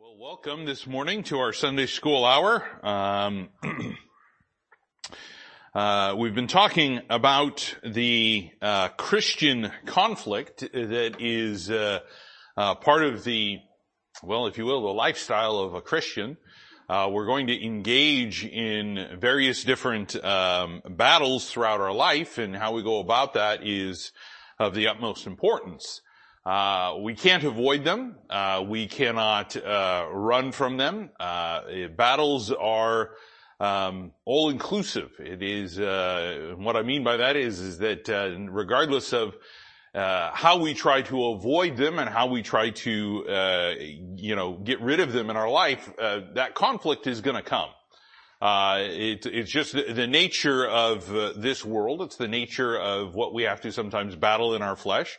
Well, welcome this morning to our Sunday school hour. Um, uh, we've been talking about the uh, Christian conflict that is uh, uh part of the, well, if you will, the lifestyle of a Christian. Uh, we're going to engage in various different um, battles throughout our life, and how we go about that is of the utmost importance. Uh, we can't avoid them. Uh, we cannot uh, run from them. Uh, battles are um, all inclusive. It is uh, what I mean by that is is that regardless of how we try to avoid them and how we try to you know get rid of them in our life, that conflict is going to come. It, it's just the nature of this world. It's the nature of what we have to sometimes battle in our flesh.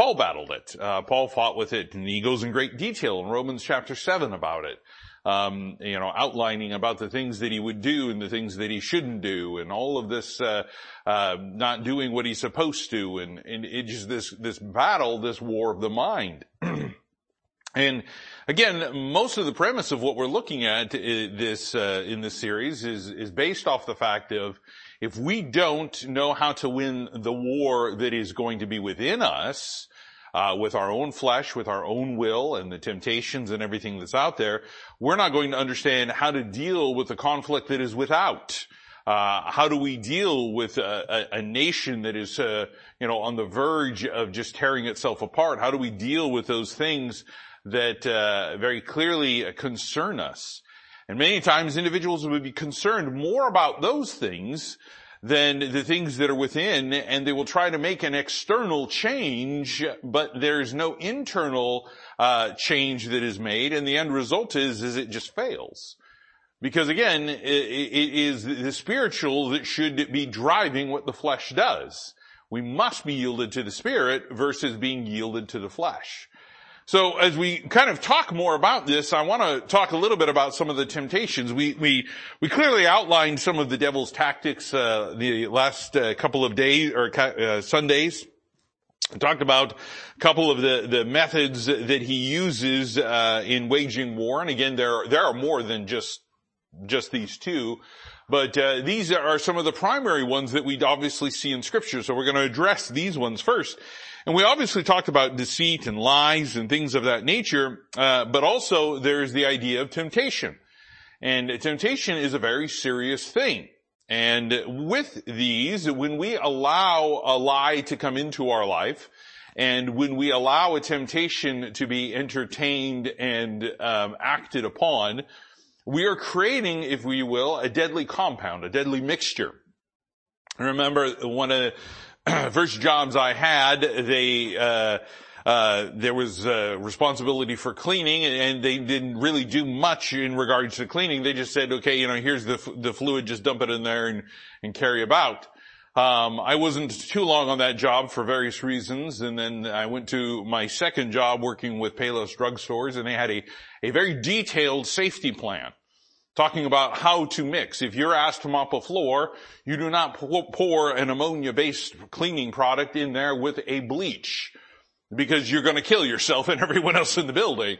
Paul battled it. Uh, Paul fought with it, and he goes in great detail in Romans chapter seven about it. Um, you know, outlining about the things that he would do and the things that he shouldn't do, and all of this, uh, uh, not doing what he's supposed to, and, and it's just this this battle, this war of the mind. and again, most of the premise of what we're looking at uh, this uh, in this series is is based off the fact of if we don't know how to win the war that is going to be within us, uh, with our own flesh, with our own will and the temptations and everything that's out there, we're not going to understand how to deal with the conflict that is without. Uh, how do we deal with a, a, a nation that is, uh, you know, on the verge of just tearing itself apart? How do we deal with those things that uh, very clearly concern us? And many times individuals would be concerned more about those things than the things that are within and they will try to make an external change, but there's no internal uh, change that is made and the end result is, is it just fails. Because again, it, it is the spiritual that should be driving what the flesh does. We must be yielded to the spirit versus being yielded to the flesh. So as we kind of talk more about this, I want to talk a little bit about some of the temptations. We we we clearly outlined some of the devil's tactics uh, the last uh, couple of days or uh, Sundays. talked about a couple of the the methods that he uses uh, in waging war, and again, there there are more than just just these two. But uh, these are some of the primary ones that we obviously see in Scripture. So we're going to address these ones first. And we obviously talked about deceit and lies and things of that nature, uh, but also there's the idea of temptation. And temptation is a very serious thing. And with these, when we allow a lie to come into our life, and when we allow a temptation to be entertained and um, acted upon, we are creating, if we will, a deadly compound, a deadly mixture. Remember one of first jobs I had, they, uh, uh, there was uh, responsibility for cleaning, and they didn't really do much in regards to cleaning. They just said, "Okay, you know, here's the the fluid, just dump it in there and and carry about." Um, I wasn't too long on that job for various reasons, and then I went to my second job working with Payless drugstores, and they had a a very detailed safety plan talking about how to mix. If you're asked to mop a floor, you do not pour an ammonia-based cleaning product in there with a bleach because you're going to kill yourself and everyone else in the building.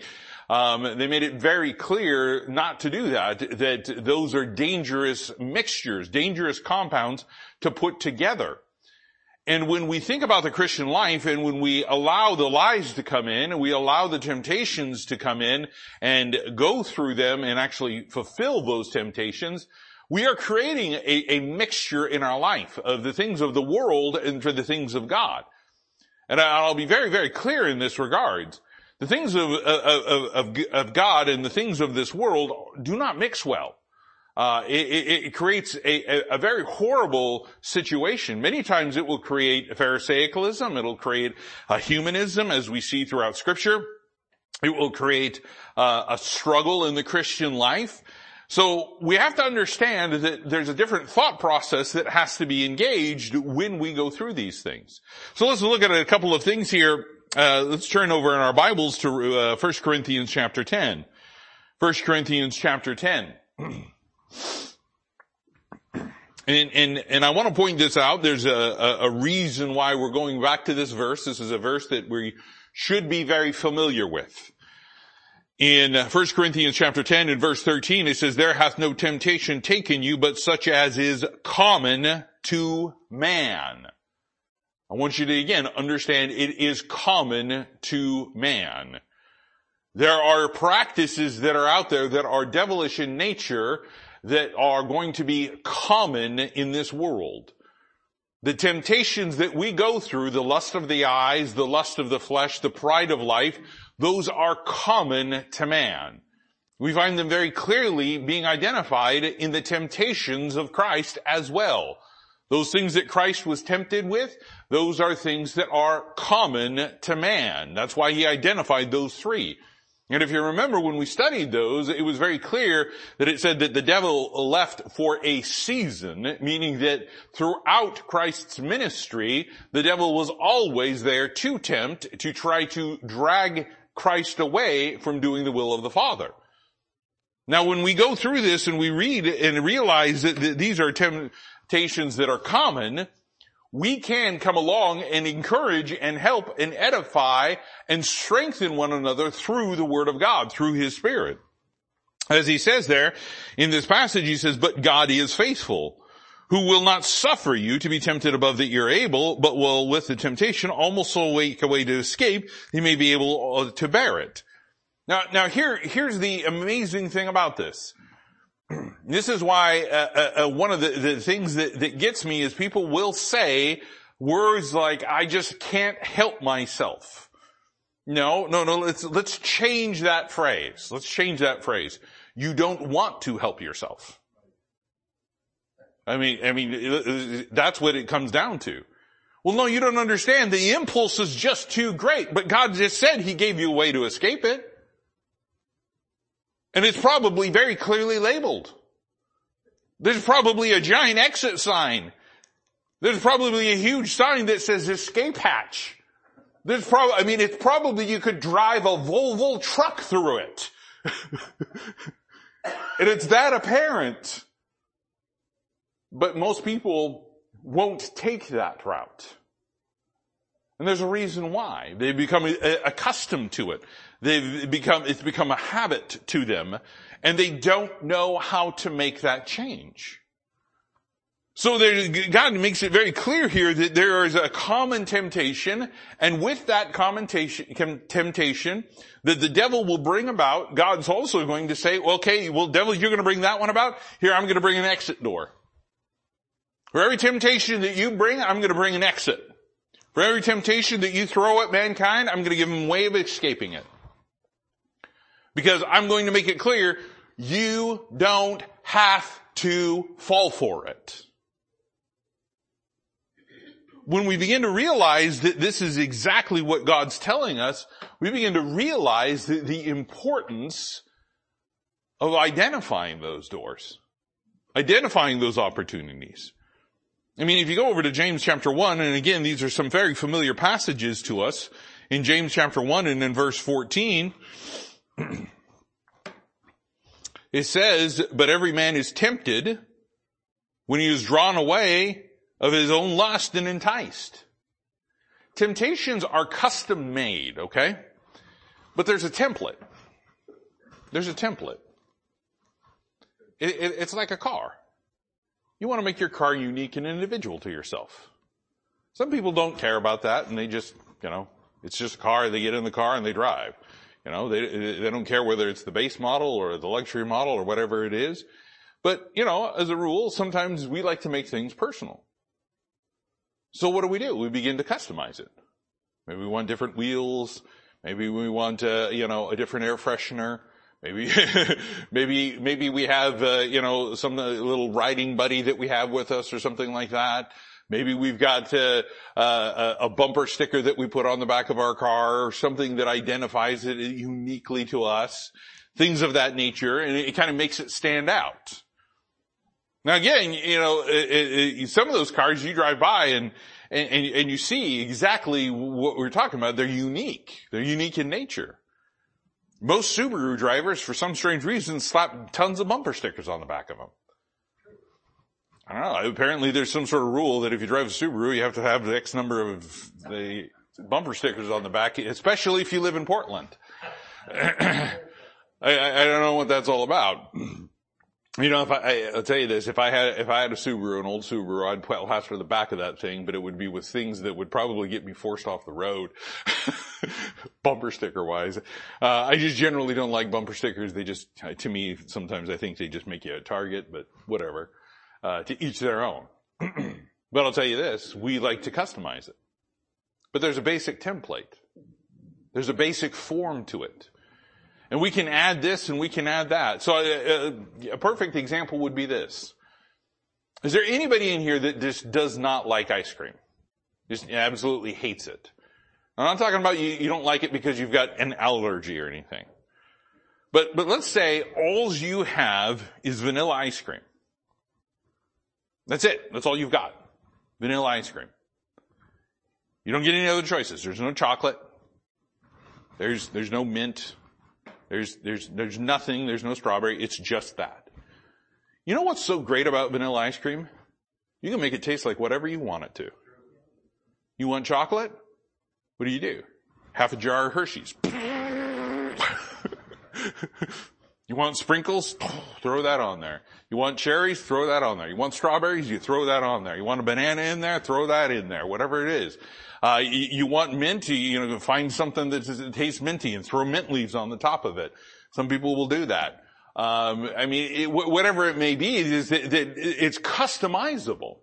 Um, they made it very clear not to do that, that those are dangerous mixtures, dangerous compounds to put together. And when we think about the Christian life and when we allow the lies to come in and we allow the temptations to come in and go through them and actually fulfill those temptations, we are creating a, a mixture in our life of the things of the world and for the things of God. And I'll be very, very clear in this regard. The things of, of, of, of God and the things of this world do not mix well. Uh, it, it, creates a, a, very horrible situation. Many times it will create Pharisaicalism. It'll create a humanism, as we see throughout Scripture. It will create uh, a struggle in the Christian life. So we have to understand that there's a different thought process that has to be engaged when we go through these things. So let's look at a couple of things here. Uh, let's turn over in our Bibles to uh, 1 Corinthians chapter 10. 1 Corinthians chapter 10. And, and, and I want to point this out. There's a, a, reason why we're going back to this verse. This is a verse that we should be very familiar with. In uh, 1 Corinthians chapter 10 and verse 13, it says, there hath no temptation taken you, but such as is common to man. I want you to again understand it is common to man. There are practices that are out there that are devilish in nature that are going to be common in this world. The temptations that we go through, the lust of the eyes, the lust of the flesh, the pride of life, those are common to man. We find them very clearly being identified in the temptations of Christ as well. Those things that Christ was tempted with, those are things that are common to man. That's why he identified those three. And if you remember when we studied those, it was very clear that it said that the devil left for a season, meaning that throughout Christ's ministry, the devil was always there to tempt, to try to drag Christ away from doing the will of the Father. Now when we go through this and we read and realize that these are temptations that are common, we can come along and encourage and help and edify and strengthen one another through the Word of God, through His Spirit. As he says there in this passage, he says, but God is faithful, who will not suffer you to be tempted above that you're able, but will with the temptation almost so make a way to escape, he may be able uh, to bear it. Now, now here, here's the amazing thing about this. this is why uh, uh, uh, one of the, the things that, that gets me is people will say words like, I just can't help myself. No, no, no, let's, let's change that phrase. Let's change that phrase. You don't want to help yourself. I mean, I mean, that's what it comes down to. Well, no, you don't understand. The impulse is just too great, but God just said He gave you a way to escape it. And it's probably very clearly labeled. There's probably a giant exit sign. There's probably a huge sign that says escape hatch. There's probably, I mean, it's probably you could drive a Volvo truck through it. and it's that apparent. But most people won't take that route. And there's a reason why. They become accustomed to it. They've become, it's become a habit to them and they don't know how to make that change. So there, God makes it very clear here that there is a common temptation, and with that common temptation that the devil will bring about, God's also going to say, okay, well, devil, you're going to bring that one about. Here, I'm going to bring an exit door. For every temptation that you bring, I'm going to bring an exit. For every temptation that you throw at mankind, I'm going to give them a way of escaping it. Because I'm going to make it clear, you don't have to fall for it. When we begin to realize that this is exactly what God's telling us, we begin to realize the, the importance of identifying those doors. Identifying those opportunities. I mean, if you go over to James chapter 1, and again, these are some very familiar passages to us, in James chapter 1 and in verse 14, it says, but every man is tempted when he is drawn away of his own lust and enticed. Temptations are custom made, okay? But there's a template. There's a template. It, it, it's like a car. You want to make your car unique and individual to yourself. Some people don't care about that and they just, you know, it's just a car, they get in the car and they drive. You know, they, they don't care whether it's the base model or the luxury model or whatever it is. But, you know, as a rule, sometimes we like to make things personal. So what do we do? We begin to customize it. Maybe we want different wheels. Maybe we want, uh, you know, a different air freshener. Maybe, maybe, maybe we have, uh, you know, some uh, little riding buddy that we have with us or something like that. Maybe we've got uh, uh, a bumper sticker that we put on the back of our car or something that identifies it uniquely to us. Things of that nature, and it kind of makes it stand out. Now again, you know, it, it, some of those cars you drive by and, and, and you see exactly what we're talking about. They're unique. They're unique in nature. Most Subaru drivers, for some strange reason, slap tons of bumper stickers on the back of them. I don't know. Apparently there's some sort of rule that if you drive a Subaru, you have to have the X number of the bumper stickers on the back, especially if you live in Portland. I, I, I don't know what that's all about. You know, if I, I'll tell you this, if I had, if I had a Subaru, an old Subaru, I'd plaster the back of that thing, but it would be with things that would probably get me forced off the road. bumper sticker wise. Uh, I just generally don't like bumper stickers. They just, to me, sometimes I think they just make you a target, but whatever. Uh, to each their own. but I'll tell you this, we like to customize it. But there's a basic template. There's a basic form to it. And we can add this and we can add that. So a, uh, uh, a, perfect example would be this. Is there anybody in here that just does not like ice cream? Just absolutely hates it. I'm not talking about you, you don't like it because you've got an allergy or anything. But, but let's say all you have is vanilla ice cream. That's it. That's all you've got. Vanilla ice cream. You don't get any other choices. There's no chocolate. There's, there's no mint. There's, there's, there's nothing, there's no strawberry, it's just that. You know what's so great about vanilla ice cream? You can make it taste like whatever you want it to. You want chocolate? What do you do? Half a jar of Hershey's. you want sprinkles? Throw that on there. You want cherries? Throw that on there. You want strawberries? You throw that on there. You want a banana in there? Throw that in there. Whatever it is. Uh, you, you, want minty, you, know, find something that tastes minty and throw mint leaves on the top of it. Some people will do that. Um, I mean, it, whatever it may be, it is that, that it's customizable.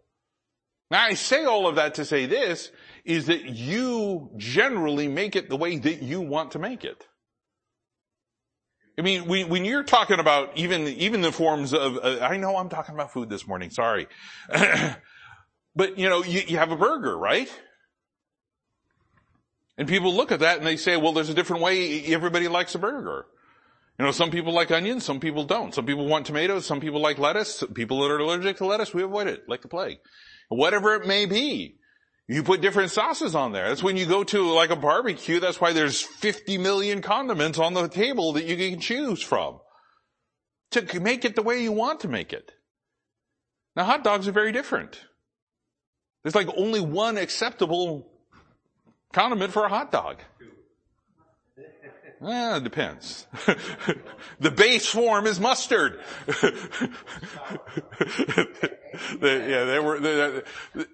Now I say all of that to say this, is that you generally make it the way that you want to make it. I mean, when you're talking about even, even the forms of, uh, I know I'm talking about food this morning, sorry. but you know, you, you have a burger, right? And people look at that and they say, well, there's a different way everybody likes a burger. You know, some people like onions, some people don't. Some people want tomatoes, some people like lettuce. People that are allergic to lettuce, we avoid it like the plague. Whatever it may be. You put different sauces on there. That's when you go to like a barbecue, that's why there's 50 million condiments on the table that you can choose from. To make it the way you want to make it. Now hot dogs are very different. There's like only one acceptable condiment for a hot dog? Eh, it depends. the base form is mustard. the, yeah, they were. They,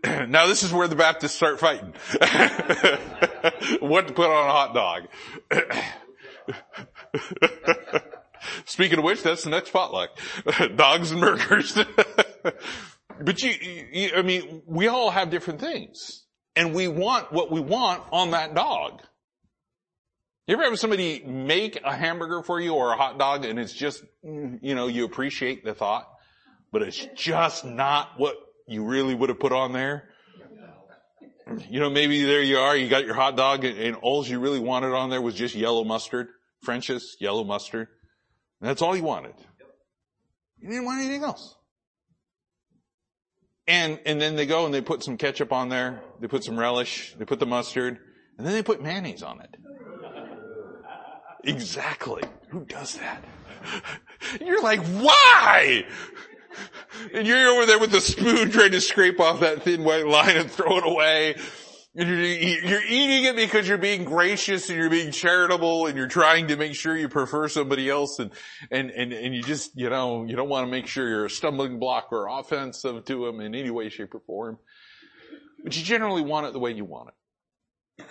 they, now this is where the Baptists start fighting. what to put on a hot dog? Speaking of which, that's the next potluck: dogs and burgers. but you, you, I mean, we all have different things and we want what we want on that dog. You ever have somebody make a hamburger for you or a hot dog and it's just, you know, you appreciate the thought, but it's just not what you really would have put on there? You know, maybe there you are, you got your hot dog and, and all you really wanted on there was just yellow mustard, French's yellow mustard. That's all you wanted. You didn't want anything else. And, and then they go and they put some ketchup on there. They put some relish. They put the mustard. And then they put mayonnaise on it. Exactly. Who does that? You're like, why? And you're over there with the spoon trying to scrape off that thin white line and throw it away. You're, you're eating it because you're being gracious and you're being charitable and you're trying to make sure you prefer somebody else and, and, and, and you just, you know, you don't want to make sure you're a stumbling block or offensive to them in any way, shape or form. But you generally want it the way you want it.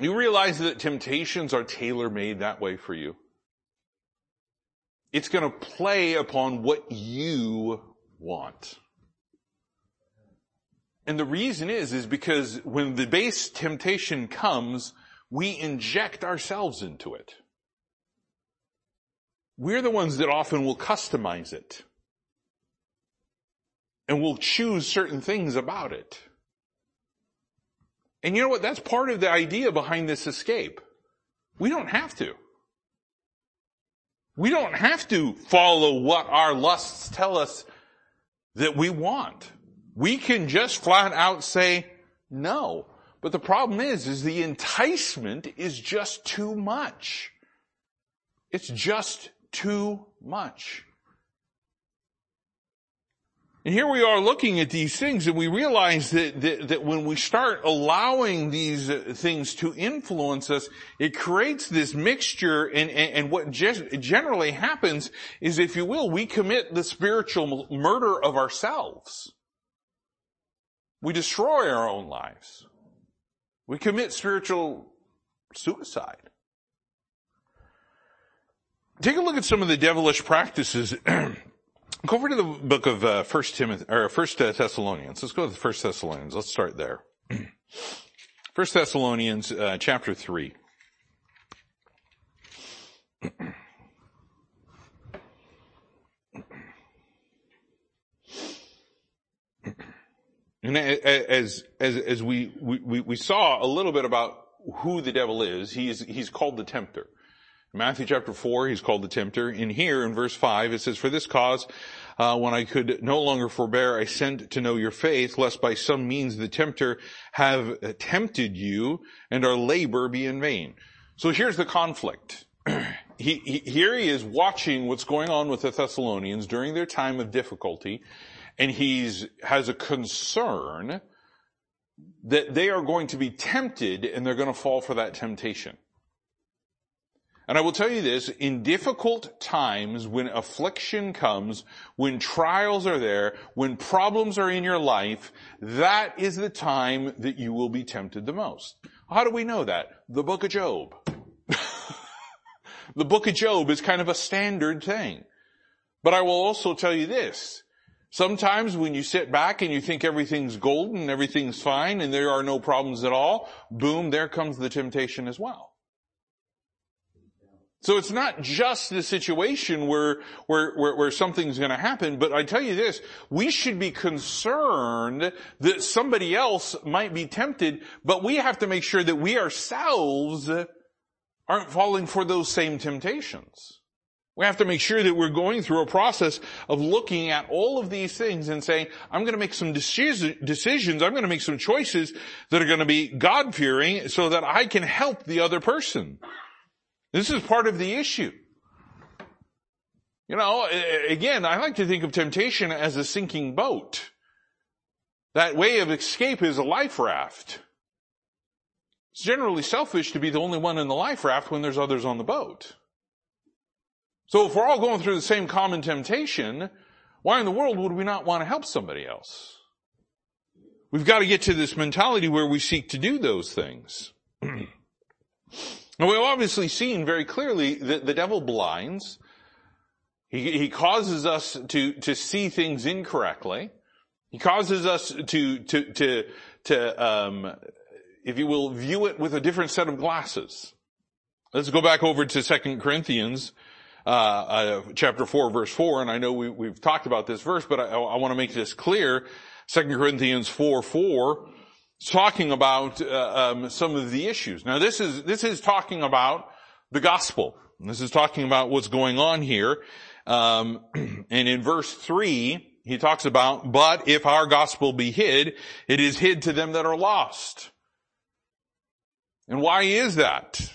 You realize that temptations are tailor-made that way for you. It's going to play upon what you want. And the reason is, is because when the base temptation comes, we inject ourselves into it. We're the ones that often will customize it. And will choose certain things about it. And you know what? That's part of the idea behind this escape. We don't have to. We don't have to follow what our lusts tell us that we want. We can just flat out say no. But the problem is, is the enticement is just too much. It's just too much. And here we are looking at these things and we realize that, that, that, when we start allowing these uh, things to influence us, it creates this mixture and, and, and what generally happens is, if you will, we commit the spiritual murder of ourselves. We destroy our own lives. We commit spiritual suicide. Take a look at some of the devilish practices Go over to the book of uh, First Timothy or First uh, Thessalonians. Let's go to the First Thessalonians. Let's start there. First Thessalonians uh, chapter three. And as as as we we we saw a little bit about who the devil is, he's he's called the tempter. Matthew chapter 4, he's called the tempter. In here, in verse 5, it says, For this cause, uh, when I could no longer forbear, I sent to know your faith, lest by some means the tempter have tempted you, and our labor be in vain. So here's the conflict. he, he, here he is watching what's going on with the Thessalonians during their time of difficulty, and he's, has a concern that they are going to be tempted and they're going to fall for that temptation. And I will tell you this, in difficult times, when affliction comes, when trials are there, when problems are in your life, that is the time that you will be tempted the most. How do we know that? The book of Job. the book of Job is kind of a standard thing. But I will also tell you this. Sometimes when you sit back and you think everything's golden, everything's fine, and there are no problems at all, boom, there comes the temptation as well. So it's not just the situation where, where, where, where something's gonna happen, but I tell you this, we should be concerned that somebody else might be tempted, but we have to make sure that we ourselves aren't falling for those same temptations. We have to make sure that we're going through a process of looking at all of these things and saying, I'm going to make some decisions, I'm going to make some choices that are going to be God-fearing so that I can help the other person. This is part of the issue. You know, again, I like to think of temptation as a sinking boat. That way of escape is a life raft. It's generally selfish to be the only one in the life raft when there's others on the boat. So if we're all going through the same common temptation, why in the world would we not want to help somebody else? We've got to get to this mentality where we seek to do those things. Now we've obviously seen very clearly that the devil blinds. He, he causes us to, to see things incorrectly. He causes us to, to, to, to, um, if you will, view it with a different set of glasses. Let's go back over to Second Corinthians, uh, uh, chapter 4, verse 4, and I know we, have talked about this verse, but I, I want to make this clear. Second Corinthians 4, 4, talking about uh, um, some of the issues. Now this is this is talking about the gospel. This is talking about what's going on here. Um, and in verse three, he talks about, but if our gospel be hid, it is hid to them that are lost. And why is that?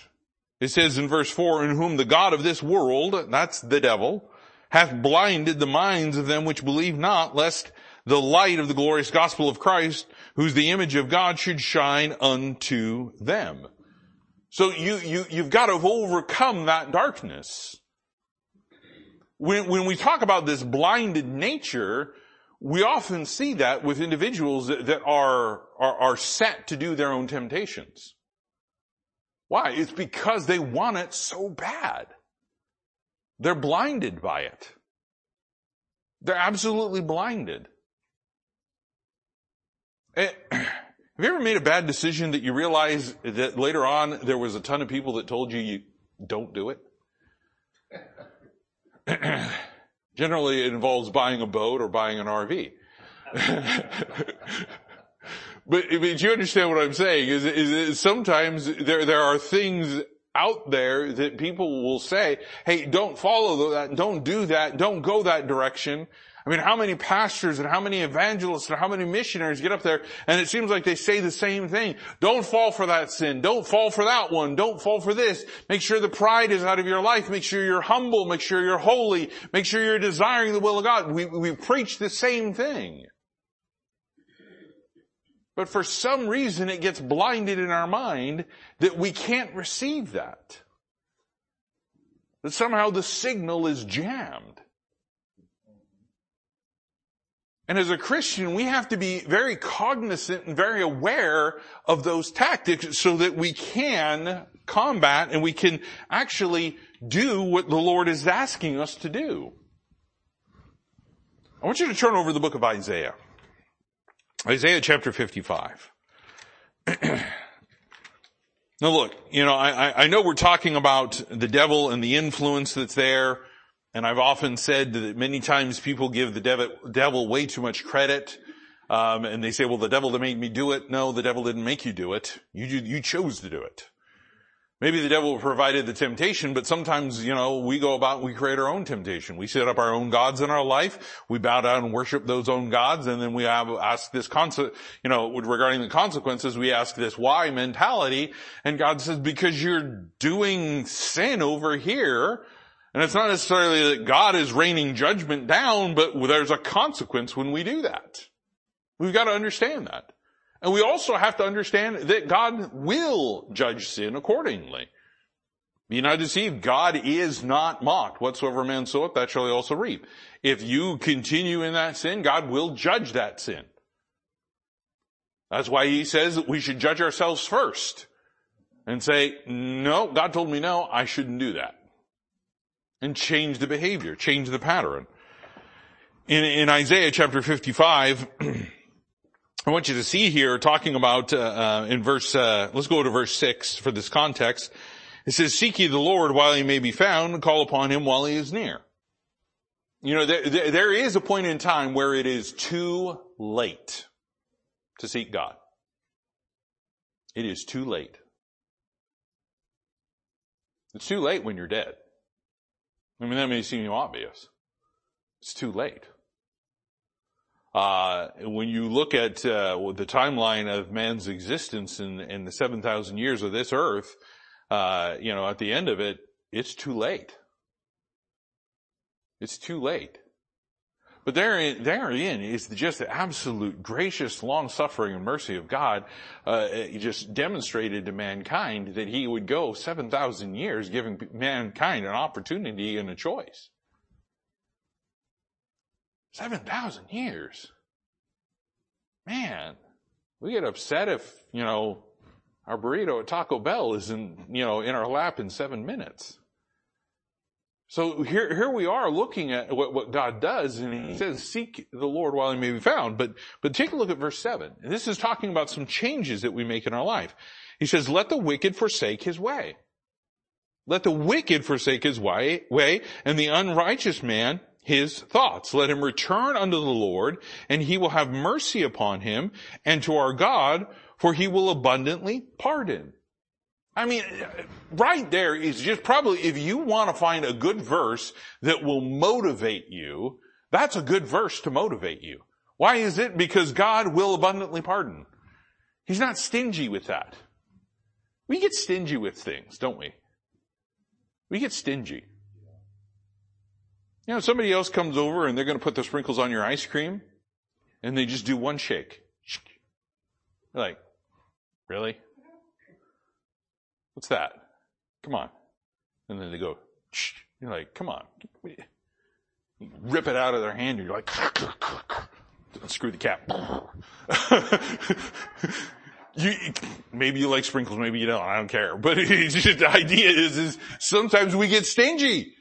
It says in verse four, in whom the God of this world, that's the devil, hath blinded the minds of them which believe not, lest the light of the glorious gospel of Christ, who's the image of God, should shine unto them. So you, you, you've got to overcome that darkness. When, when we talk about this blinded nature, we often see that with individuals that, that are, are, are set to do their own temptations. Why? It's because they want it so bad. They're blinded by it. They're absolutely blinded. Eh, have you ever made a bad decision that you realize that later on there was a ton of people that told you you don't do it? Generally it involves buying a boat or buying an RV. but, but you understand what I'm saying is, is, is sometimes there, there are things out there that people will say, hey, don't follow that, don't do that, don't go that direction. I mean, how many pastors and how many evangelists and how many missionaries get up there and it seems like they say the same thing. Don't fall for that sin. Don't fall for that one. Don't fall for this. Make sure the pride is out of your life. Make sure you're humble. Make sure you're holy. Make sure you're desiring the will of God. We, we preach the same thing. But for some reason it gets blinded in our mind that we can't receive that. That somehow the signal is jammed. And as a Christian, we have to be very cognizant and very aware of those tactics so that we can combat and we can actually do what the Lord is asking us to do. I want you to turn over the book of Isaiah. Isaiah chapter 55. now look, you know, I, I know we're talking about the devil and the influence that's there. And I've often said that many times people give the devil, way too much credit. Um, and they say, well, the devil that made me do it. No, the devil didn't make you do it. You, you chose to do it. Maybe the devil provided the temptation, but sometimes, you know, we go about, we create our own temptation. We set up our own gods in our life. We bow down and worship those own gods. And then we have, ask this concept, you know, regarding the consequences, we ask this why mentality. And God says, because you're doing sin over here, and it's not necessarily that God is raining judgment down, but there's a consequence when we do that. We've got to understand that. And we also have to understand that God will judge sin accordingly. Be not deceived, God is not mocked. Whatsoever man soweth, that shall he also reap. If you continue in that sin, God will judge that sin. That's why he says that we should judge ourselves first and say, no, God told me no, I shouldn't do that and change the behavior, change the pattern. In, in Isaiah chapter 55, I want you to see here talking about, uh, uh, in verse, uh, let's go to verse 6 for this context. It says, seek ye the Lord while he may be found, call upon him while he is near. You know, there, there, there is a point in time where it is too late to seek God. It is too late. It's too late when you're dead. I mean, that may seem obvious. It's too late. Uh, when you look at uh, the timeline of man's existence in, in the 7,000 years of this earth, uh, you know, at the end of it, it's too late. It's too late. But therein, therein is just the absolute gracious long suffering and mercy of God, uh, just demonstrated to mankind that he would go 7,000 years giving mankind an opportunity and a choice. 7,000 years. Man, we get upset if, you know, our burrito at Taco Bell is in, you know, in our lap in seven minutes. So here, here we are looking at what, what God does, and he says, seek the Lord while he may be found. But, but take a look at verse 7. And this is talking about some changes that we make in our life. He says, let the wicked forsake his way. Let the wicked forsake his way, way, and the unrighteous man his thoughts. Let him return unto the Lord, and he will have mercy upon him, and to our God, for he will abundantly pardon. I mean, right there is just probably, if you want to find a good verse that will motivate you, that's a good verse to motivate you. Why is it? Because God will abundantly pardon. He's not stingy with that. We get stingy with things, don't we? We get stingy. You know, somebody else comes over and they're going to put the sprinkles on your ice cream and they just do one shake. You're like, really? What's that? Come on. And then they go, Shh. you're like, come on. You rip it out of their hand and you're like, screw the cap. you, maybe you like sprinkles, maybe you don't, I don't care. But just, the idea is, is sometimes we get stingy.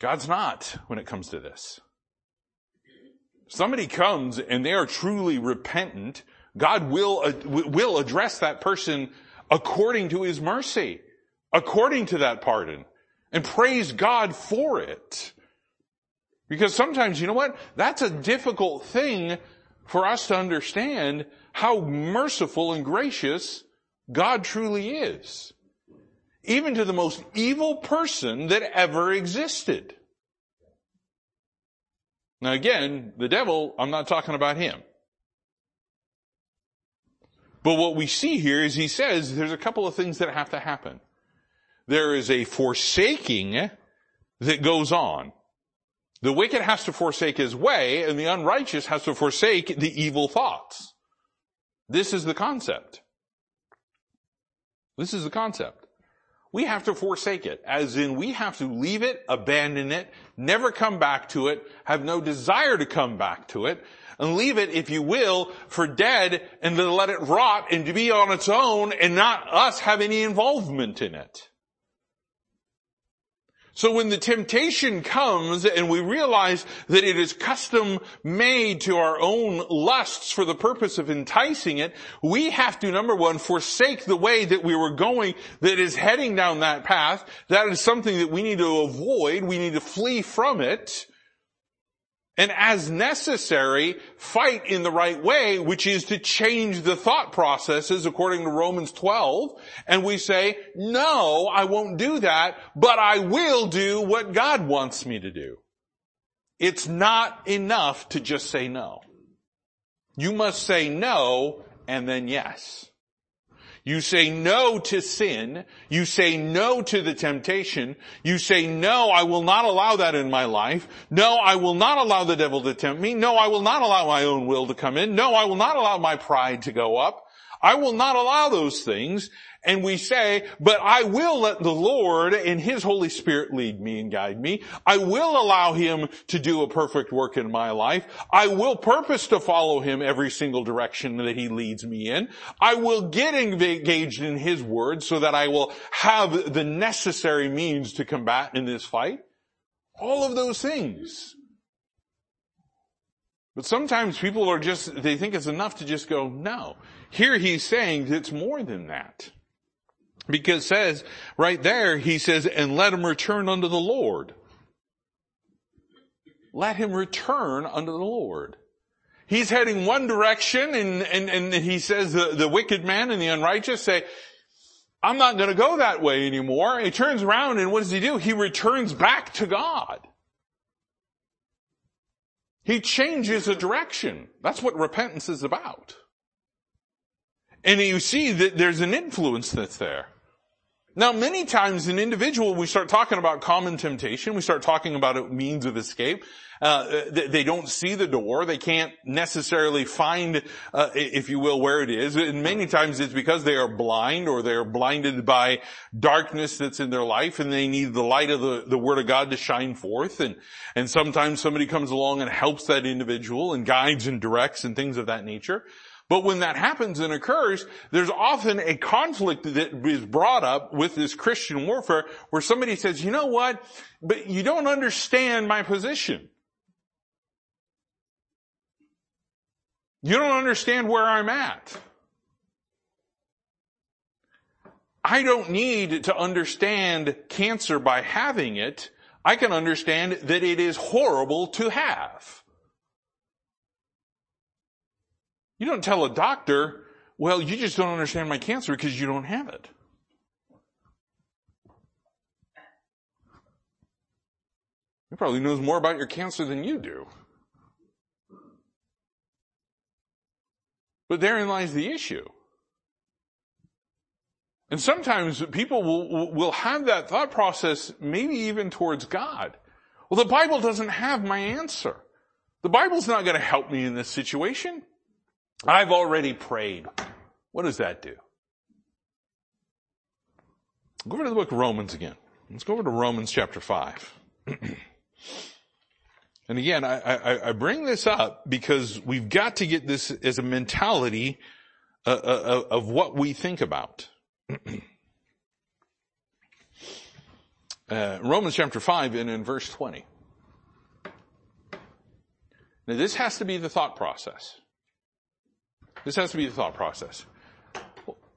God's not when it comes to this. Somebody comes and they are truly repentant, God will, uh, will address that person according to his mercy, according to that pardon, and praise God for it. Because sometimes, you know what? That's a difficult thing for us to understand how merciful and gracious God truly is. Even to the most evil person that ever existed. Now again, the devil, I'm not talking about him. But what we see here is he says there's a couple of things that have to happen. There is a forsaking that goes on. The wicked has to forsake his way and the unrighteous has to forsake the evil thoughts. This is the concept. This is the concept. We have to forsake it, as in we have to leave it, abandon it, never come back to it, have no desire to come back to it, and leave it, if you will, for dead and to let it rot and to be on its own and not us have any involvement in it. So when the temptation comes and we realize that it is custom made to our own lusts for the purpose of enticing it, we have to, number one, forsake the way that we were going that is heading down that path. That is something that we need to avoid. We need to flee from it and as necessary, fight in the right way, which is to change the thought processes according to Romans 12. And we say, no, I won't do that, but I will do what God wants me to do. It's not enough to just say no. You must say no and then yes. You say no to sin. You say no to the temptation. You say no, I will not allow that in my life. No, I will not allow the devil to tempt me. No, I will not allow my own will to come in. No, I will not allow my pride to go up. I will not allow those things and we say, but I will let the Lord and His Holy Spirit lead me and guide me. I will allow Him to do a perfect work in my life. I will purpose to follow Him every single direction that He leads me in. I will get engaged in His Word so that I will have the necessary means to combat in this fight. All of those things. But sometimes people are just, they think it's enough to just go, no. Here he's saying it's more than that. Because says, right there, he says, and let him return unto the Lord. Let him return unto the Lord. He's heading one direction and, and, and he says the, the wicked man and the unrighteous say, I'm not going to go that way anymore. He turns around and what does he do? He returns back to God. He changes a direction. That's what repentance is about. And you see that there's an influence that's there. Now, many times an individual, we start talking about common temptation. We start talking about means of escape. Uh, they don't see the door. They can't necessarily find, uh, if you will, where it is. And many times it's because they are blind or they're blinded by darkness that's in their life and they need the light of the, the Word of God to shine forth. And, and sometimes somebody comes along and helps that individual and guides and directs and things of that nature. But when that happens and occurs, there's often a conflict that is brought up with this Christian warfare where somebody says, you know what? But you don't understand my position. You don't understand where I'm at. I don't need to understand cancer by having it. I can understand that it is horrible to have. You don't tell a doctor, well, you just don't understand my cancer because you don't have it. He probably knows more about your cancer than you do. But therein lies the issue. And sometimes people will, will have that thought process, maybe even towards God. Well, the Bible doesn't have my answer. The Bible's not going to help me in this situation. I've already prayed. What does that do? Go over to the book of Romans again. Let's go over to Romans chapter 5. and again, I, I, I, bring this up because we've got to get this as a mentality uh, uh, of what we think about. uh, Romans chapter 5 and in verse 20. Now this has to be the thought process. This has to be the thought process.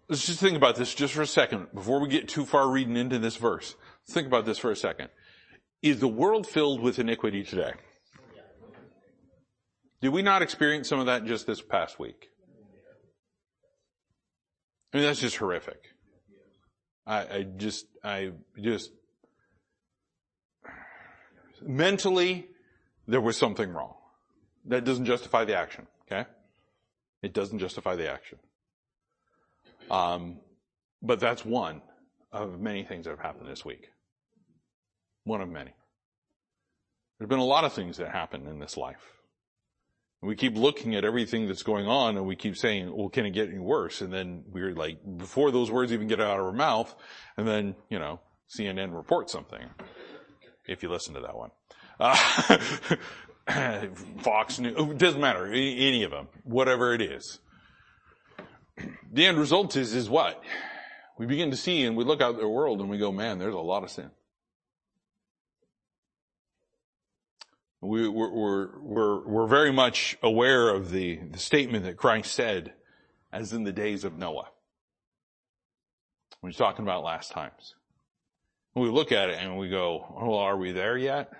Let's just think about this just for a second before we get too far reading into this verse. Think about this for a second. Is the world filled with iniquity today? Did we not experience some of that just this past week? I mean, that's just horrific. I, I just, I just, mentally, there was something wrong. That doesn't justify the action? It doesn't justify the action. Um, but that's one of many things that have happened this week. One of many. There's been a lot of things that happen in this life. We keep looking at everything that's going on and we keep saying, well, can it get any worse? And then we're like, before those words even get out of our mouth, and then, you know, CNN reports something. If you listen to that one. Uh, Fox News, it doesn't matter, any of them, whatever it is. The end result is, is what? We begin to see and we look out at the world and we go, man, there's a lot of sin. We, are we're, we're, we're very much aware of the, the statement that Christ said, as in the days of Noah. We were talking about last times. We look at it and we go, well, are we there yet?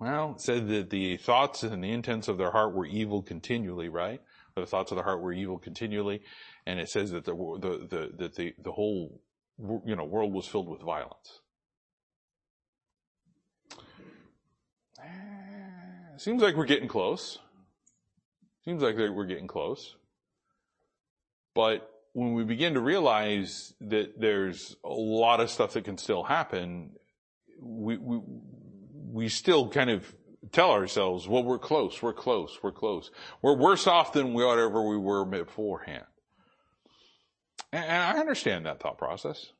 Well, it said that the thoughts and the intents of their heart were evil continually, right? The thoughts of the heart were evil continually. And it says that the, the, the, that the, the whole, you know, world was filled with violence. Eh, seems like we're getting close. Seems like we're getting close. But when we begin to realize that there's a lot of stuff that can still happen, we, we, we still kind of tell ourselves, well, we're close, we're close, we're close. We're worse off than whatever we were beforehand. And I understand that thought process.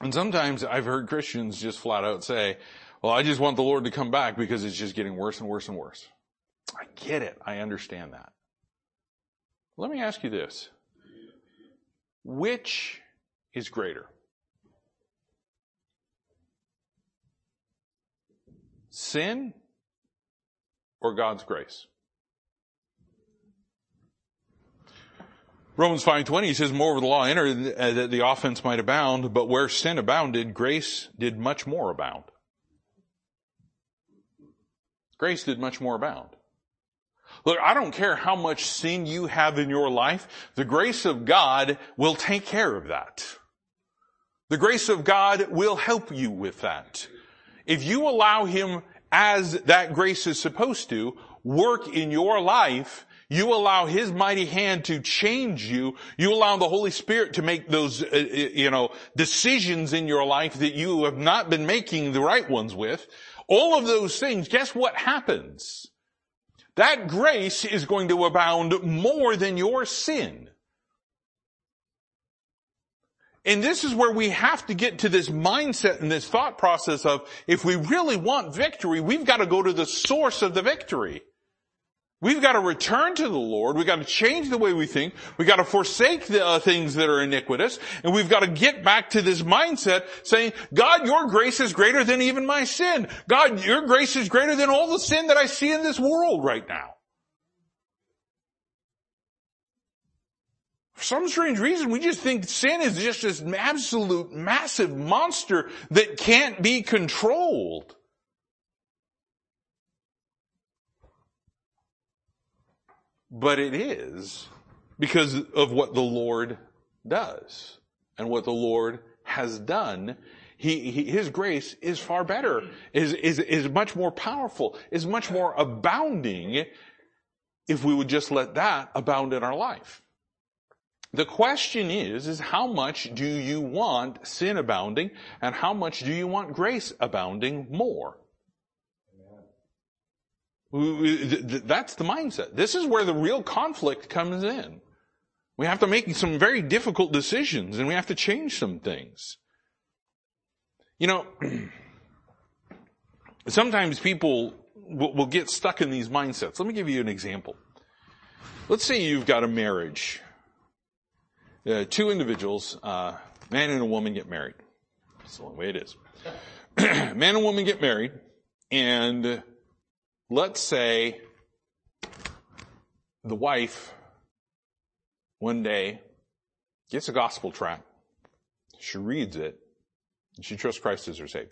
And sometimes I've heard Christians just flat out say, well, I just want the Lord to come back because it's just getting worse and worse and worse. I get it. I understand that. Let me ask you this. Which is greater? Sin or God's grace? Romans 5.20 says, Moreover the law entered uh, that the offense might abound, but where sin abounded, grace did much more abound. Grace did much more abound. Look, I don't care how much sin you have in your life, the grace of God will take care of that. The grace of God will help you with that. If you allow Him, as that grace is supposed to, work in your life, you allow His mighty hand to change you. You allow the Holy Spirit to make those, uh, uh you know, decisions in your life that you have not been making the right ones with all of those things, guess what happens? That grace is going to abound more than your sin. And this is where we have to get to this mindset and this thought process of if we really want victory, we've got to go to the source of the victory. We've got to return to the Lord. We've got to change the way we think. We've got to forsake the uh, things that are iniquitous. And we've got to get back to this mindset saying, God, your grace is greater than even my sin. God, your grace is greater than all the sin that I see in this world right now. For some strange reason, we just think sin is just this absolute massive monster that can't be controlled. but it is because of what the Lord does and what the Lord has done. He, he, his grace is far better, is, is, is much more powerful, is much more abounding if we would just let that abound in our life. The question is, is how much do you want sin abounding and how much do you want grace abounding more? That's the mindset. This is where the real conflict comes in. We have to make some very difficult decisions and we have to change some things. You know, sometimes people will, get stuck in these mindsets. Let me give you an example. Let's say you've got a marriage. Uh, two individuals, uh, man and a woman get married. That's the long way it is. man and woman get married and let's say the wife one day gets a gospel tract. She reads it and she trusts Christ as her Savior.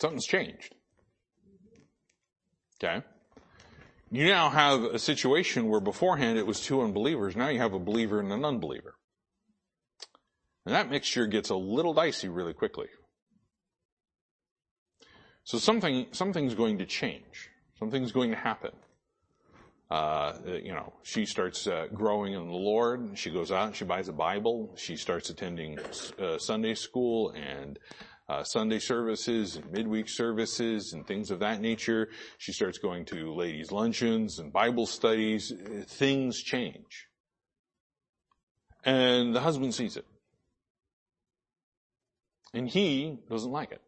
Something's changed. Okay? You now have a situation where beforehand it was two unbelievers. Now you have a believer and an unbeliever. And that mixture gets a little dicey really quickly. So something, something's going to change. Something's going to happen. Uh, you know, she starts uh, growing in the Lord. She goes out she buys a Bible. She starts attending uh, Sunday school and uh, Sunday services and midweek services and things of that nature. She starts going to ladies' luncheons and Bible studies. Things change. And the husband sees it. And he doesn't like it.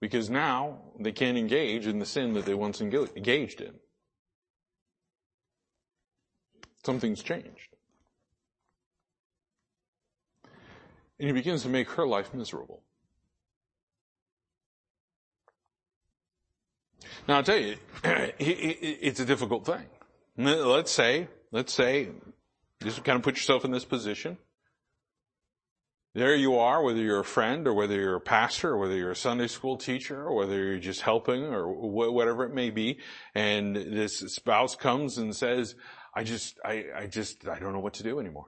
Because now they can't engage in the sin that they once engaged in. Something's changed. And he begins to make her life miserable. Now I'll tell you, it's a difficult thing. Let's say, let's say, just kind of put yourself in this position. There you are, whether you're a friend or whether you're a pastor or whether you're a Sunday school teacher or whether you're just helping or whatever it may be. And this spouse comes and says, I just, I, I just, I don't know what to do anymore.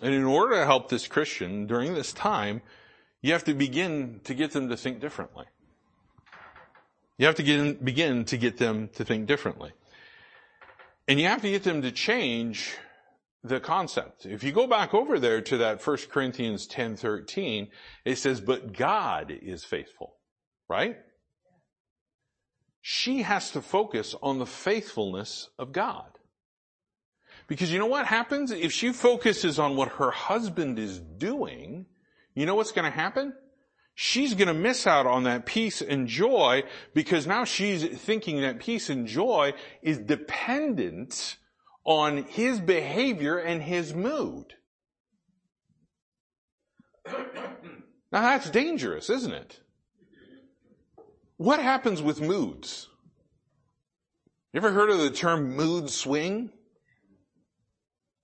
And in order to help this Christian during this time, you have to begin to get them to think differently. You have to get, begin to get them to think differently. And you have to get them to change the concept. If you go back over there to that 1 Corinthians 10, 13, it says, but God is faithful, right? She has to focus on the faithfulness of God. Because you know what happens? If she focuses on what her husband is doing, you know what's to happen? She's to miss out on that peace and joy because now she's thinking that peace and joy is dependent on his behavior and his mood. Now that's dangerous, isn't it? What happens with moods? You ever heard of the term mood swing?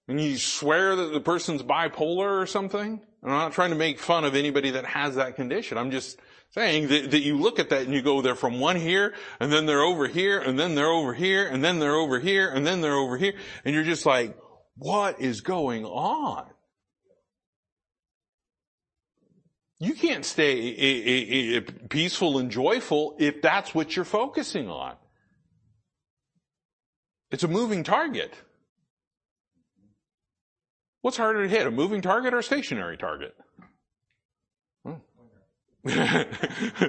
And you swear that the person's bipolar or something? I'm not trying to make fun of anybody that has that condition. I'm just saying that, that you look at that and you go, they're from one here, and then they're over here, and then they're over here, and then they're over here, and then they're over here, and you're just like, what is going on? You can't stay peaceful and joyful if that's what you're focusing on. It's a moving target. What's harder to hit, a moving target or a stationary target? Hmm.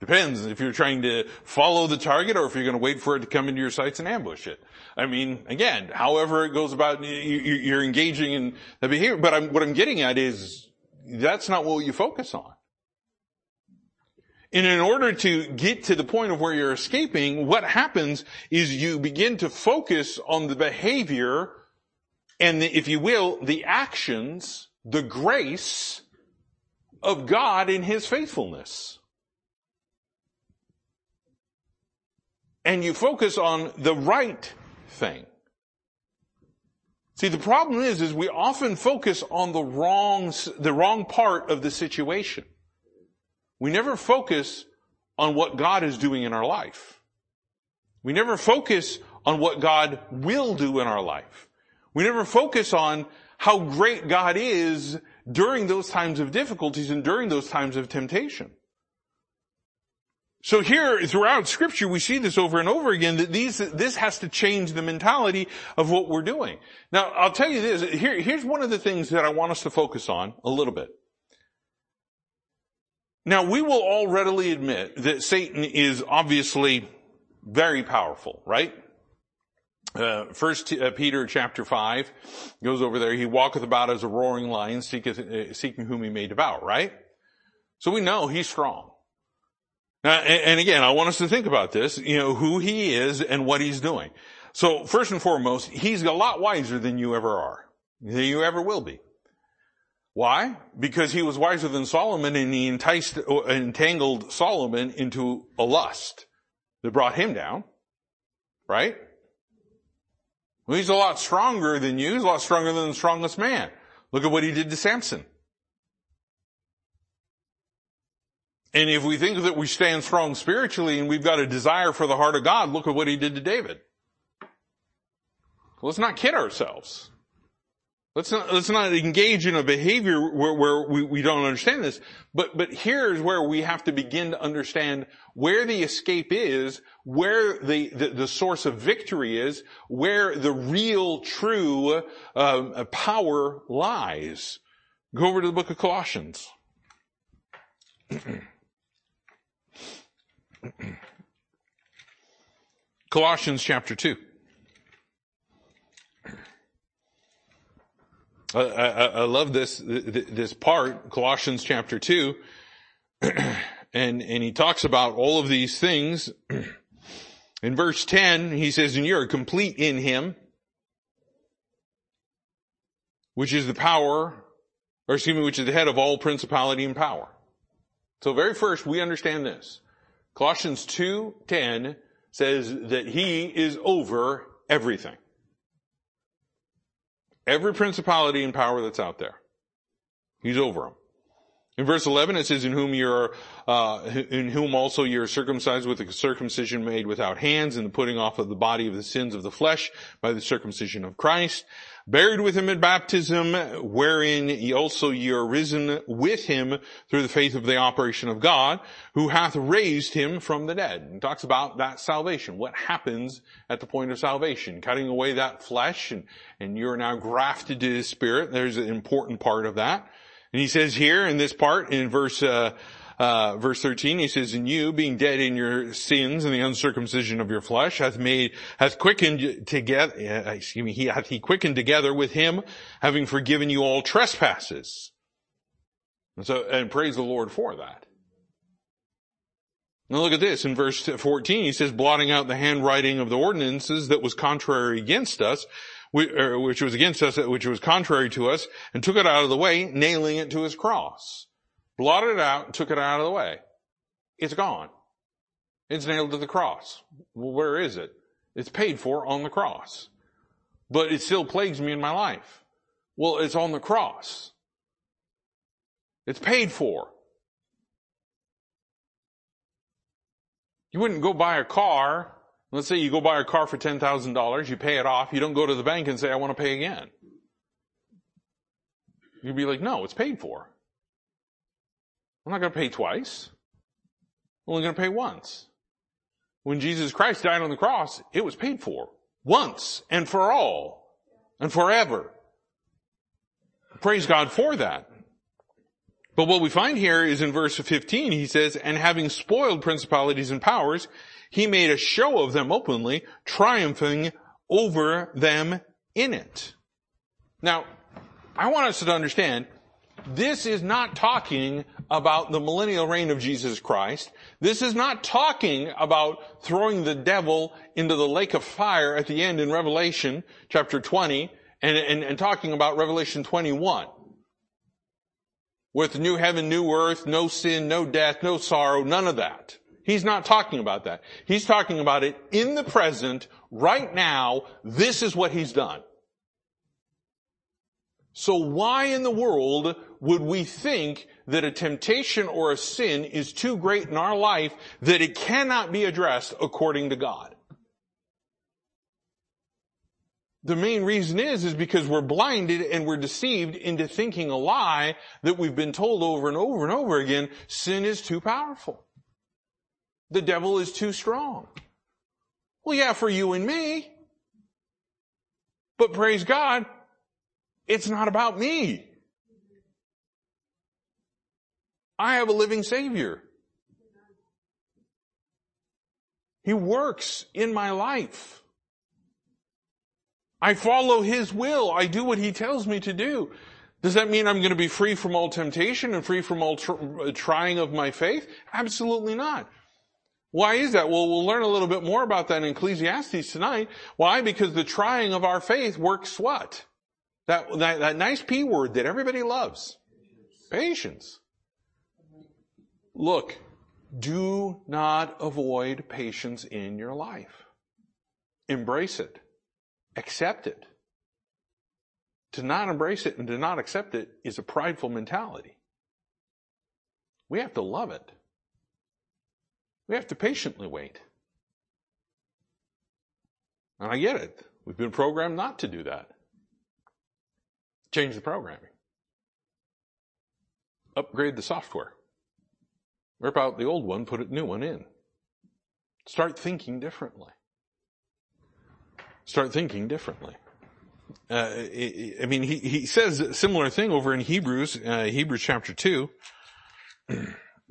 Depends if you're trying to follow the target or if you're going to wait for it to come into your sights and ambush it. I mean, again, however it goes about, you're engaging in the behavior, but I'm, what I'm getting at is that's not what you focus on. And in order to get to the point of where you're escaping, what happens is you begin to focus on the behavior and the, if you will, the actions, the grace of God in His faithfulness. And you focus on the right thing. See, the problem is, is we often focus on the wrong, the wrong part of the situation. We never focus on what God is doing in our life. We never focus on what God will do in our life. We never focus on how great God is during those times of difficulties and during those times of temptation. So here, throughout scripture, we see this over and over again that these, this has to change the mentality of what we're doing. Now, I'll tell you this, here, here's one of the things that I want us to focus on a little bit. Now, we will all readily admit that Satan is obviously very powerful, right? Uh, First uh, Peter chapter five goes over there. He walketh about as a roaring lion, seeketh, uh, seeking whom he may devour. Right. So we know he's strong. Now, and, and again, I want us to think about this. You know who he is and what he's doing. So first and foremost, he's a lot wiser than you ever are, than you ever will be. Why? Because he was wiser than Solomon and he enticed, uh, entangled Solomon into a lust that brought him down. Right? Well, he's a lot stronger than you. He's a lot stronger than the strongest man. Look at what he did to Samson. And if we think that we stand strong spiritually and we've got a desire for the heart of God, look at what he did to David. Let's not kid ourselves. Let's not, let's not engage in a behavior where, where we, we don't understand this. But, but here's where we have to begin to understand where the escape is, where the, the, the source of victory is, where the real true uh, power lies. Go over to the book of Colossians. Colossians chapter 2. I, I, love this, this part, Colossians chapter 2, and, and he talks about all of these things. In verse 10, he says, and you're complete in him, which is the power, or excuse me, which is the head of all principality and power. So very first, we understand this. Colossians 2.10 says that he is over everything. Every principality and power that's out there. He's over them. In verse 11 it says, in whom you're, uh, in whom also you're circumcised with a circumcision made without hands and the putting off of the body of the sins of the flesh by the circumcision of Christ, buried with him in baptism, wherein also ye are risen with him through the faith of the operation of God, who hath raised him from the dead. And talks about that salvation, what happens at the point of salvation, cutting away that flesh, and, and you're now grafted to his spirit. There's an important part of that. And he says here in this part, in verse, uh, uh, verse 13, he says, and you, being dead in your sins and the uncircumcision of your flesh, hath made, hath quickened together, uh, excuse me, he hath he quickened together with him, having forgiven you all trespasses. And so, and praise the Lord for that. Now look at this. In verse 14, he says, blotting out the handwriting of the ordinances that was contrary against us, Er, which was against us, which was contrary to us, and took it out of the way, nailing it to his cross. Blotted it out, took it out of the way. It's gone. It's nailed to the cross. Well, where is it? It's paid for on the cross. But it still plagues me in my life. Well, it's on the cross. It's paid for. You wouldn't go buy a car Let's say you go buy a car for $10,000, you pay it off, you don't go to the bank and say, I want to pay again. You'd be like, no, it's paid for. I'm not going to pay twice. I'm only going to pay once. When Jesus Christ died on the cross, it was paid for. Once and for all and forever. Praise God for that. But what we find here is in verse 15, he says, and having spoiled principalities and powers, he made a show of them openly, triumphing over them in it. Now, I want us to understand, this is not talking about the millennial reign of Jesus Christ. This is not talking about throwing the devil into the lake of fire at the end in Revelation chapter 20 and, and, and talking about Revelation 21 with new heaven, new earth, no sin, no death, no sorrow, none of that. He's not talking about that. He's talking about it in the present, right now, this is what he's done. So why in the world would we think that a temptation or a sin is too great in our life that it cannot be addressed according to God? The main reason is, is because we're blinded and we're deceived into thinking a lie that we've been told over and over and over again, sin is too powerful. The devil is too strong. Well, yeah, for you and me. But praise God, it's not about me. I have a living Savior. He works in my life. I follow His will. I do what He tells me to do. Does that mean I'm going to be free from all temptation and free from all tr- trying of my faith? Absolutely not. Why is that? Well, we'll learn a little bit more about that in Ecclesiastes tonight. Why? Because the trying of our faith works what? That, that, that nice P word that everybody loves. Patience. Look, do not avoid patience in your life. Embrace it. Accept it. To not embrace it and to not accept it is a prideful mentality. We have to love it. We have to patiently wait. And I get it. We've been programmed not to do that. Change the programming. Upgrade the software. Rip out the old one, put a new one in. Start thinking differently. Start thinking differently. Uh, I mean, he, he says a similar thing over in Hebrews, uh, Hebrews chapter 2,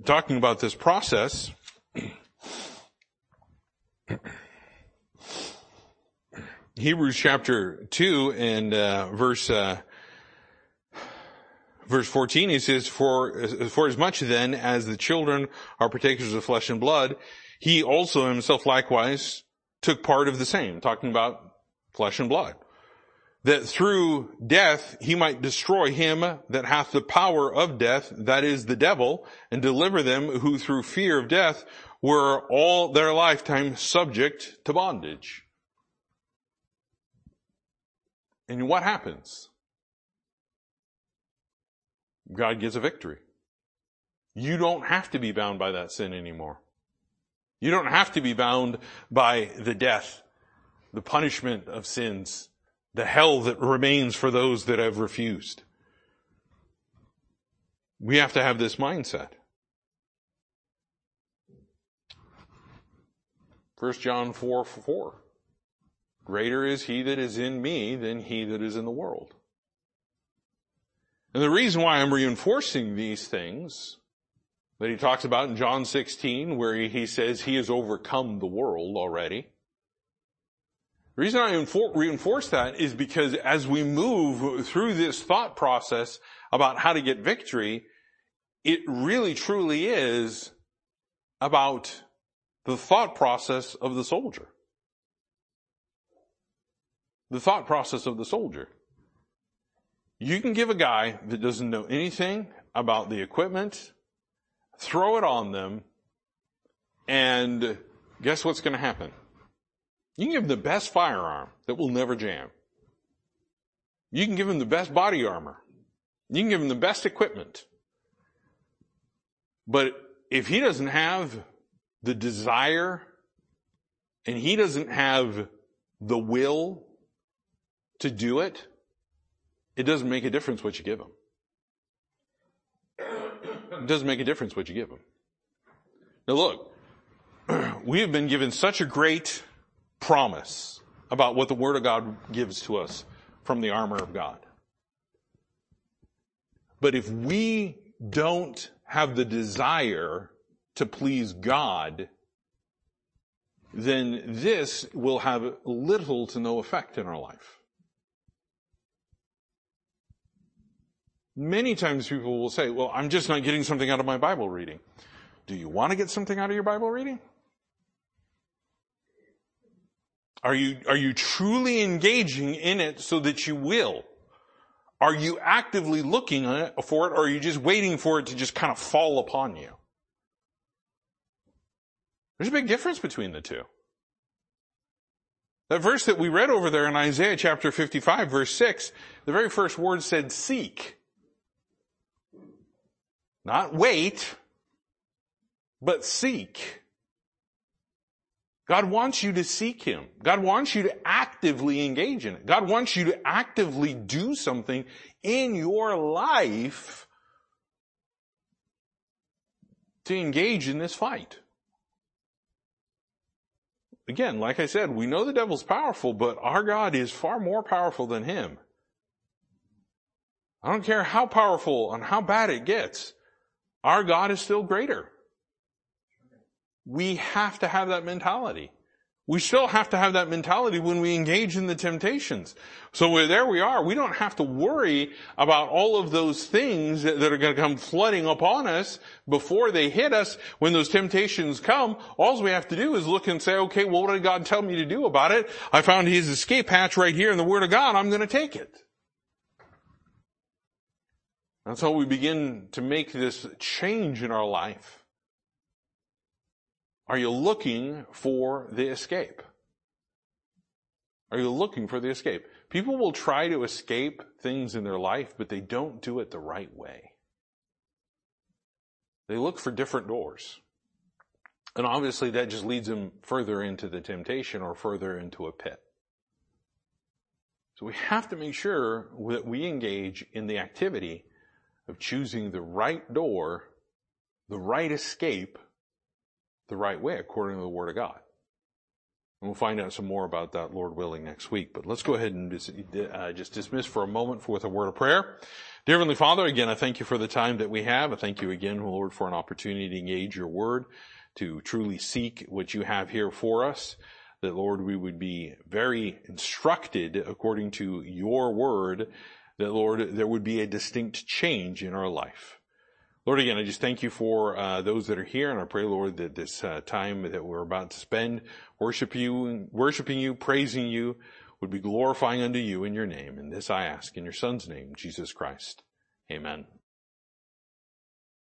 talking about this process. Hebrews chapter 2 and uh, verse uh, verse 14 he says for for as much then as the children are partakers of flesh and blood he also himself likewise took part of the same talking about flesh and blood that through death he might destroy him that hath the power of death that is the devil and deliver them who through fear of death were all their lifetime subject to bondage and what happens? God gives a victory. You don't have to be bound by that sin anymore. You don't have to be bound by the death, the punishment of sins, the hell that remains for those that have refused. We have to have this mindset. 1 John 4, 4. Greater is he that is in me than he that is in the world. And the reason why I'm reinforcing these things that he talks about in John 16, where he says he has overcome the world already. The reason I reinforce that is because as we move through this thought process about how to get victory, it really truly is about the thought process of the soldier the thought process of the soldier. You can give a guy that doesn't know anything about the equipment, throw it on them, and guess what's going to happen? You can give them the best firearm that will never jam. You can give him the best body armor. You can give him the best equipment. But if he doesn't have the desire and he doesn't have the will to do it, it doesn't make a difference what you give him. It doesn't make a difference what you give him. Now look, we have been given such a great promise about what the Word of God gives to us from the armor of God. But if we don't have the desire to please God, then this will have little to no effect in our life. Many times people will say, well, I'm just not getting something out of my Bible reading. Do you want to get something out of your Bible reading? Are you, are you truly engaging in it so that you will? Are you actively looking for it or are you just waiting for it to just kind of fall upon you? There's a big difference between the two. That verse that we read over there in Isaiah chapter 55 verse 6, the very first word said seek. Not wait, but seek. God wants you to seek Him. God wants you to actively engage in it. God wants you to actively do something in your life to engage in this fight. Again, like I said, we know the devil's powerful, but our God is far more powerful than him. I don't care how powerful and how bad it gets. Our God is still greater. We have to have that mentality. We still have to have that mentality when we engage in the temptations. So there we are. We don't have to worry about all of those things that are going to come flooding upon us before they hit us. When those temptations come, all we have to do is look and say, okay, well, what did God tell me to do about it? I found his escape hatch right here in the Word of God. I'm going to take it. That's how we begin to make this change in our life. Are you looking for the escape? Are you looking for the escape? People will try to escape things in their life, but they don't do it the right way. They look for different doors. And obviously that just leads them further into the temptation or further into a pit. So we have to make sure that we engage in the activity of choosing the right door, the right escape, the right way according to the Word of God. And we'll find out some more about that, Lord willing, next week. But let's go ahead and just, uh, just dismiss for a moment with a word of prayer. Dear Heavenly Father, again, I thank you for the time that we have. I thank you again, Lord, for an opportunity to engage your word, to truly seek what you have here for us. That, Lord, we would be very instructed according to your word. That, Lord, there would be a distinct change in our life. Lord, again, I just thank you for uh, those that are here, and I pray, Lord, that this uh, time that we're about to spend worship you, worshiping you, praising you, would be glorifying unto you in your name. And this I ask in your Son's name, Jesus Christ. Amen.